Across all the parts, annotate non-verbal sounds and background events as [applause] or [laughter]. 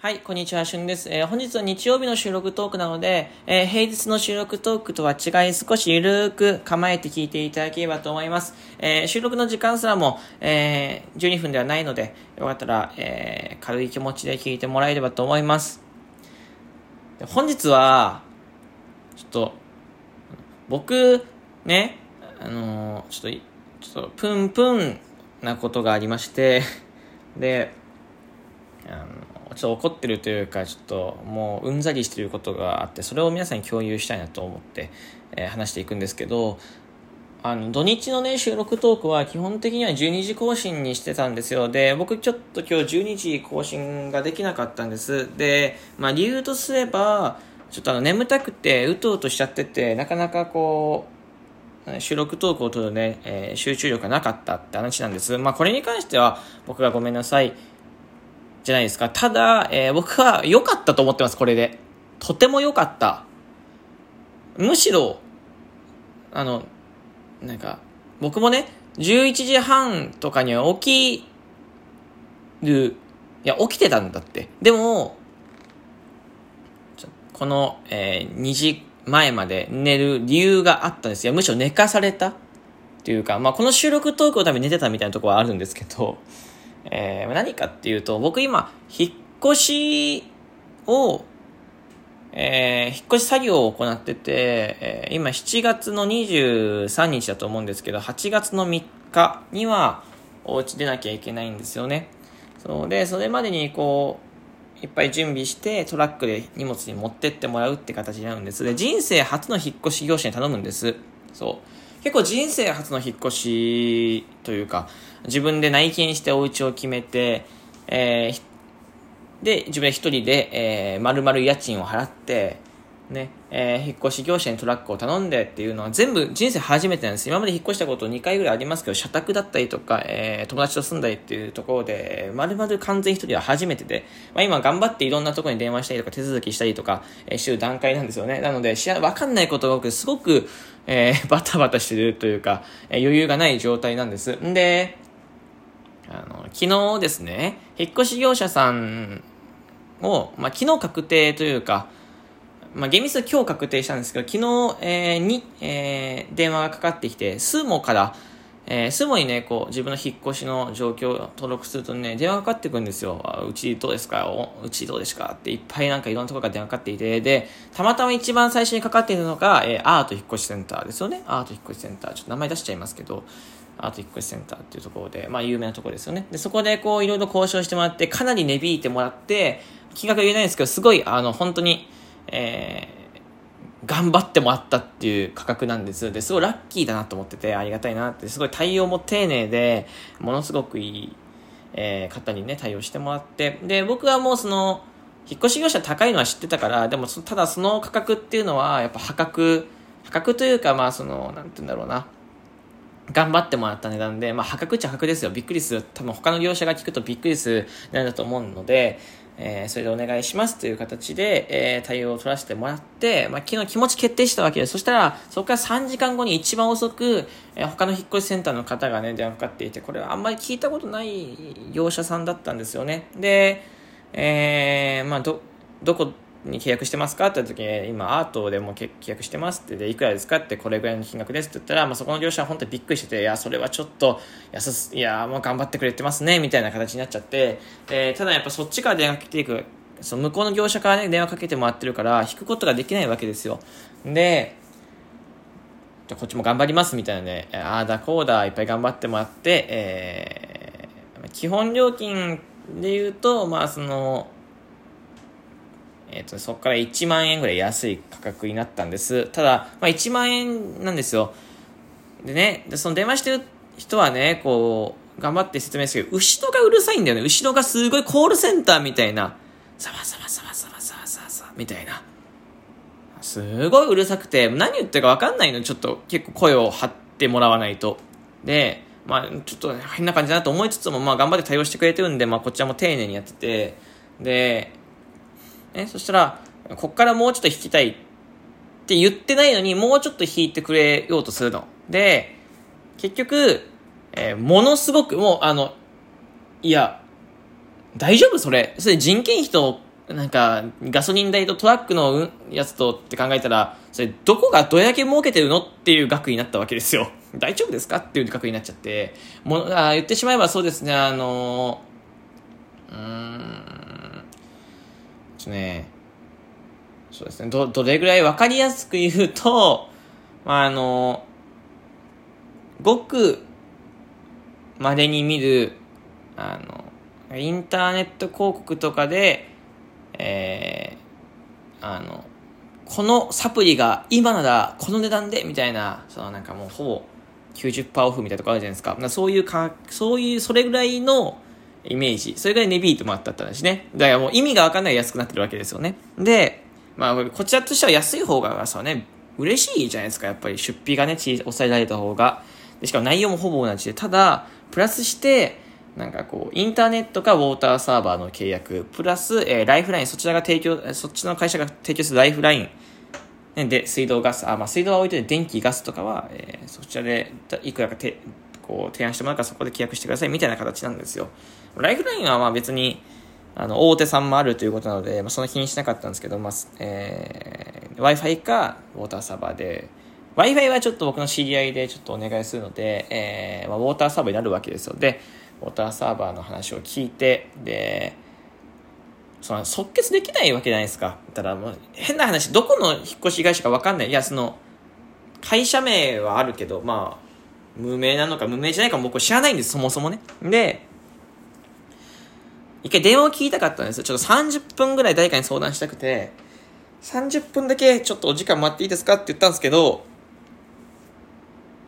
はい、こんにちは、しゅんです。えー本日は日曜日の収録トークなので、えー平日の収録トークとは違い、少しゆるーく構えて聞いていただければと思います。えー収録の時間すらも、え12分ではないので、よかったら、え軽い気持ちで聞いてもらえればと思います。本日は、ちょっと、僕、ね、あのちょっと、ちょっと、プンプンなことがありまして、で、あのちょっと怒ってるというかちょっともううんざりしてることがあってそれを皆さんに共有したいなと思って、えー話していくんですけどあの土日のね収録トークは基本的には12時更新にしてたんですよ。で僕ちょっと今日12時更新ができなかったんです。で、まあ、理由とすればちょっとあの眠たくてうとうとしちゃっててなかなかこう収録トークを取るね、えー集中力がなかったって話なんです。まあこれに関しては僕がごめんなさい。じゃないですか。ただ、えー僕は良かったと思ってます、これで。とても良かった。むしろ、あの、なんか、僕もね、11時半とかには起きる、いや、起きてたんだって。でも、この、えー2時前まで寝る理由があったんですよ。むしろ寝かされたっていうか、まあ、この収録トークのために寝てたみたいなところはあるんですけど、えー何かっていうと、僕今、引っ越しを、えー引っ越し作業を行ってて、えー今7月の23日だと思うんですけど、8月の3日にはお家出なきゃいけないんですよね。そうで、それまでにこう、いっぱい準備してトラックで荷物に持ってってもらうって形になるんです。で、人生初の引っ越し業者に頼むんです。そう。結構人生初の引っ越しというか、自分で内見してお家を決めて、えーで、自分で一人で、えー、丸々家賃を払って、ね、えー引っ越し業者にトラックを頼んでっていうのは全部人生初めてなんです。今まで引っ越したこと2回ぐらいありますけど、社宅だったりとか、えー友達と住んだりっていうところで、丸々完全一人は初めてで、まあ、今頑張っていろんなところに電話したりとか手続きしたりとか、えーしてる段階なんですよね。なので、知らわかんないことが多く、すごく、えー [laughs] バタバタしてるというか、えー余裕がない状態なんです。んで、あの、昨日ですね、引っ越し業者さんを、まあ、昨日確定というか、まあ、厳密に今日確定したんですけど、昨日、えーに、えー電話がかかってきて、スーモから、えー、スーモにね、こう、自分の引っ越しの状況を登録するとね、電話がかかってくるんですよ。うちどうですか？うちどうですか？っていっぱいなんかいろんなところから電話かかっていて、で、たまたま一番最初にかかっているのが、えーアート引っ越しセンターですよね。アート引っ越しセンター。ちょっと名前出しちゃいますけど、アート引っ越しセンターっていうところで、まあ有名なところですよね。で、そこでこういろいろ交渉してもらって、かなり値引いてもらって、金額は言えないんですけど、すごい、あの、本当に、えー頑張ってもらったっていう価格なんです。で、すごいラッキーだなと思ってて、ありがたいなって、すごい対応も丁寧で、ものすごくいい、えー方にね、対応してもらって、で、僕はもうその、引っ越し業者高いのは知ってたから、でも、ただその価格っていうのは、やっぱ破格、破格というか、まあその、なんて言うんだろうな、頑張ってもらった値段で、まあ破格っちゃ破格ですよ。びっくりする。多分他の業者が聞くとびっくりする値段だと思うので、えーそれでお願いしますという形で、えー対応を取らせてもらって、まあ、昨日気持ち決定したわけです。そしたら、そこから3時間後に一番遅く、えー他の引っ越しセンターの方がね、電話かかっていて、これはあんまり聞いたことない業者さんだったんですよね。で、えーまあ、ど、どこに契約してますか？って言った時に、今アートでも契約してますって、で、いくらですかって、これぐらいの金額ですって言ったら、まあ、そこの業者は本当にびっくりしてて、いや、それはちょっと安す、いや、もう頑張ってくれてますね、みたいな形になっちゃって、えーただやっぱそっちから電話かけていく、その向こうの業者からね、電話かけてもらってるから、引くことができないわけですよ。で、じゃこっちも頑張りますみたいなね、ああだこうだいっぱい頑張ってもらって、えー基本料金で言うと、まあその、えっ、と、そこから1万円ぐらい安い価格になったんです。ただ、まあ1万円なんですよ。でね、でその電話してる人はね、こう、頑張って説明するけど、後ろがうるさいんだよね。後ろがすごいコールセンターみたいな、サバサバサバサバサバサバサみたいな。すごいうるさくて、何言ってるか分かんないの、ちょっと結構声を張ってもらわないと。で、まあちょっと変な感じだなと思いつつも、まあ頑張って対応してくれてるんで、まあこちはも丁寧にやってて、で、ね、そしたら、こっからもうちょっと弾きたいって言ってないのに、もうちょっと弾いてくれようとするの。で、結局、えーものすごく、もう、あの、いや、大丈夫それ。それ人件費となんか、ガソリン代とトラックのやつとって考えたら、それどこがどれだけ儲けてるのっていう額になったわけですよ。[laughs] 大丈夫ですかっていう額になっちゃって、もあ言ってしまえばそうですね、あの、うーん、ね、そうですね、ど、どれぐらいわかりやすく言うと、まあ、あの、ごく、までに見る、あの、インターネット広告とかで、えー、あの、このサプリが今ならこの値段でみたいな、そのなんかもうほぼ90%オフみたいなとこあるじゃないですか。かそういうか、そういう、それぐらいのイメージ。それぐら値引いてもらったったんですね。だからもう意味がわかんない安くなってるわけですよね。で、まあ、こちらとしては安い方がさね、嬉しいじゃないですか。やっぱり出費がね、抑えられた方が。でしかも内容もほぼ同じで。ただ、プラスして、なんかこう、インターネットかウォーターサーバーの契約、プラス、えー、ライフライン、そちらが提供、そっちの会社が提供するライフライン、で、水道ガス、あ、まあ、水道は置いといて電気、ガスとかは、えー、そちらで、いくらかて、こう、提案してもらうからそこで契約してください、みたいな形なんですよ。ライフラインはまあ別に、あの、大手さんもあるということなので、まあ、そんな気にしなかったんですけど、まあ、えー、Wi-Fi か、ウォーターサーバーで、Wi-Fi はちょっと僕の知り合いでちょっとお願いするので、えー、まあ、ウォーターサーバーになるわけですよ。で、ウォーターサーバーの話を聞いて、で、その即決できないわけじゃないですか。ただもう変な話、どこの引っ越し会社かわかんない。いや、その、会社名はあるけど、まあ、無名なのか無名じゃないかも僕知らないんです、そもそもね。で、一回電話を聞いたかったんですよ。ちょっと30分ぐらい誰かに相談したくて、30分だけちょっとお時間待っていいですかって言ったんですけど、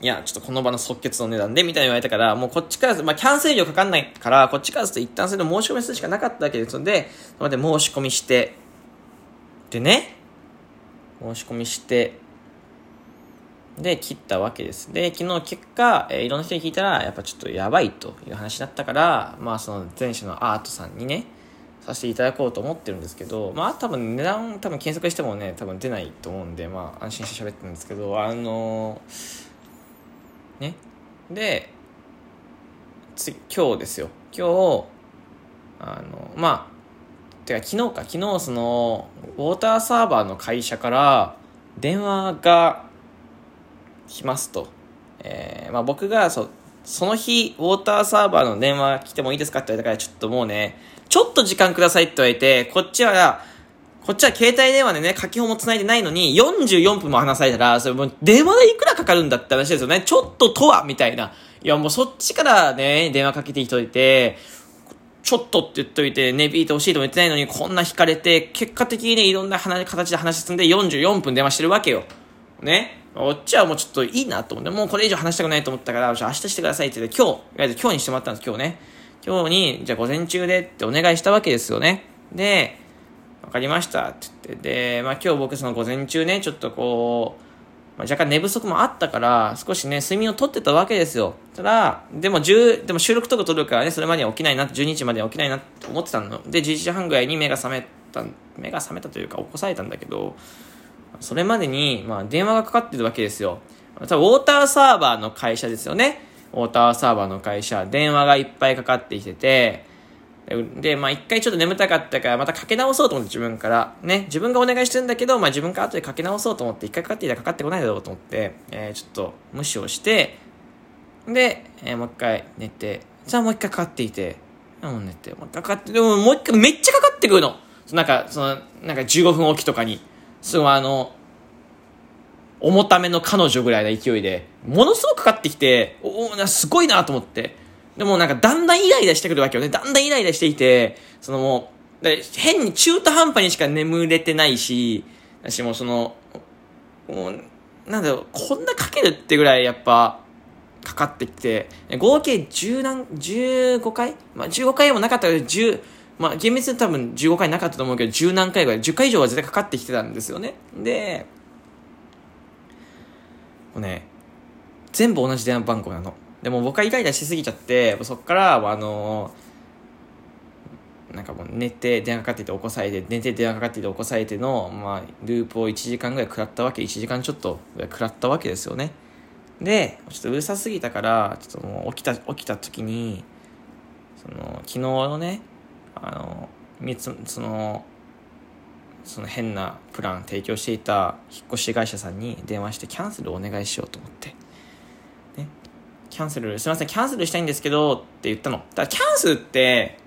いや、ちょっとこの場の即決の値段で、みたいに言われたから、もうこっちから、まあ、キャンセル料かかんないから、こっちからすると一旦それで申し込みするしかなかったわけですので、それで申し込みして、でね、申し込みして、で、切ったわけです。で、昨日結果、えー、いろんな人に聞いたら、やっぱちょっとやばいという話だったから、まあその前者のアートさんにね、させていただこうと思ってるんですけど、まあ多分値段多分検索してもね、多分出ないと思うんで、まあ安心して喋ってるんですけど、あのー、ね。で、次、今日ですよ。今日、あの、まあ、てか昨日か、昨日その、ウォーターサーバーの会社から電話が来ますと。えー、まあ僕がそ、その日、ウォーターサーバーの電話来てもいいですかって言われたから、ちょっともうね、ちょっと時間くださいって言われて、こっちは、こっちは携帯電話でね、書き本も繋いでないのに、44分も話されたら、それもう電話でいくらかかるんだって話ですよね。ちょっととはみたいな。いや、もうそっちからね、電話かけてきといて、ちょっとって言っといて、値引いてほしいとも言ってないのに、こんな引かれて、結果的にね、いろんな形で話進んで44分電話してるわけよ。ね。こっちはもうちょっといいなと思って、もうこれ以上話したくないと思ったから、明日してくださいって言って、今日、今日にしてもらったんです、今日ね。今日に、じゃあ午前中でってお願いしたわけですよね。で、わかりましたって言って、で、まあ今日僕その午前中ね、ちょっとこう、まあ、若干寝不足もあったから、少しね、睡眠をとってたわけですよ。ただ、でも10、でも収録とか撮るからね、それまでに起きないな、12時まで起きないなって思ってたの。で、11時半ぐらいに目が覚めた、目が覚めたというか起こされたんだけど、それまでに、まあ、電話がかかってるわけですよ。ウォーターサーバーの会社ですよね。ウォーターサーバーの会社、電話がいっぱいかかってきてて、で、まあ一回ちょっと眠たかったから、またかけ直そうと思って自分から。ね、自分がお願いしてるんだけど、まあ自分から後でかけ直そうと思って、一回かかっていたらかかってこないだろうと思って、えー、ちょっと無視をして、で、えー、もう一回寝て、じゃあもう一回かかっていて、もう寝て、もう一回かかって、でももう一回めっちゃかかってくるの。なんか、その、なんか15分おきとかに。すごいあの、重ための彼女ぐらいな勢いで、ものすごくかかってきて、おお、すごいなと思って。でもなんかだんだんイライラしてくるわけよね。だんだんイライラしていて、そのもう、変に中途半端にしか眠れてないし、私もその、もう、なんだろう、こんなかけるってぐらいやっぱ、かかってきて、合計10何、15回？まあ15回もなかったけど、10、まあ厳密に多分15回なかったと思うけど、10何回ぐらい、10回以上は絶対かかってきてたんですよね。で、もうね、全部同じ電話番号なの。でも僕はイライラしすぎちゃって、そっから、あの、なんかもう寝て電話かかってて起こされて、寝て電話かかってて起こされての、まあ、ループを1時間ぐらい食らったわけ、1時間ちょっとぐらい食らったわけですよね。で、ちょっとうるさすぎたから、ちょっともう起きた、起きた時に、その、昨日のね、あの、みつ、その、その変なプラン提供していた引っ越し会社さんに電話してキャンセルをお願いしようと思って。ね。キャンセル、すいません、キャンセルしたいんですけどって言ったの。だからキャンセルって、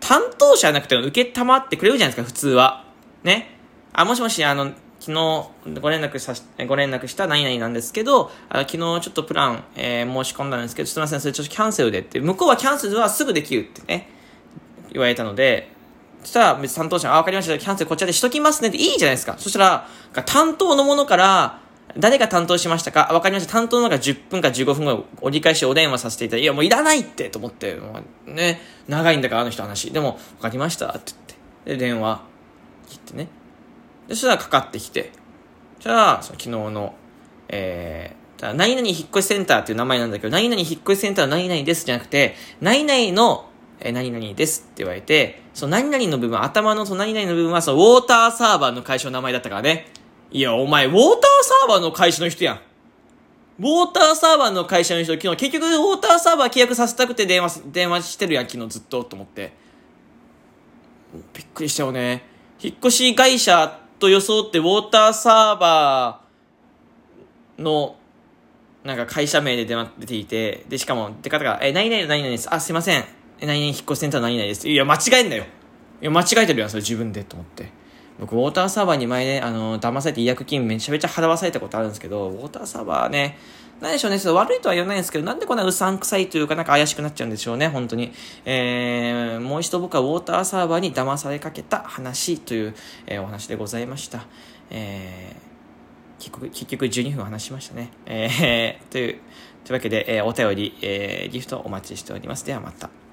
担当者じゃなくても受けたまってくれるじゃないですか、普通は。ね。あ、もしもし、あの、昨日ご連絡さしご連絡した何々なんですけど、あ昨日ちょっとプラン、えー、申し込んだんですけど、すみません、それちょっとキャンセルでって、向こうはキャンセルはすぐできるってね、言われたので、そしたら別に担当者が、あ、わかりました、キャンセルこちらでしときますねっていいじゃないですか。そしたら、担当のものから、誰が担当しましたか？わかりました。担当のが10分か15分後折り返しお電話させていただいて、いやもういらないってと思って、もうね、長いんだからあの人話。でも、わかりましたって言って。で、電話切ってね。で、そしたらかかってきて。じゃあ、その昨日の、えー、何々引っ越しセンターっていう名前なんだけど、何々引っ越しセンターの何々ですじゃなくて、何々のえ何々ですって言われて、その何々の部分、頭のその何々の部分はそのウォーターサーバーの会社の名前だったからね。いや、お前、ウォーターサーバーの会社の人やん。ウォーターサーバーの会社の人、昨日結局ウォーターサーバー契約させたくて電話、電話してるやん、昨日ずっと、と思って。びっくりしたよね。引っ越し会社と装ってウォーターサーバーの、なんか会社名で出ていて、で、しかも、出方が、え、何々の何々です。あ、すいません。え、何々引っ越しセンターの何々です。いや、間違えんなよ。いや、間違えてるやん、それ自分で、と思って。僕、ウォーターサーバーに前ね、あの、騙されて違約金めちゃめちゃ払わされたことあるんですけど、ウォーターサーバーね、何でしょうね、悪いとは言わないんですけど、なんでこんなうさんくさいというか、なんか怪しくなっちゃうんでしょうね、本当に。えー、もう一度僕はウォーターサーバーに騙されかけた話という、えー、お話でございました。えー、結局、結局12分話しましたね。えー、という、というわけで、えー、お便り、えー、ギフトお待ちしております。ではまた。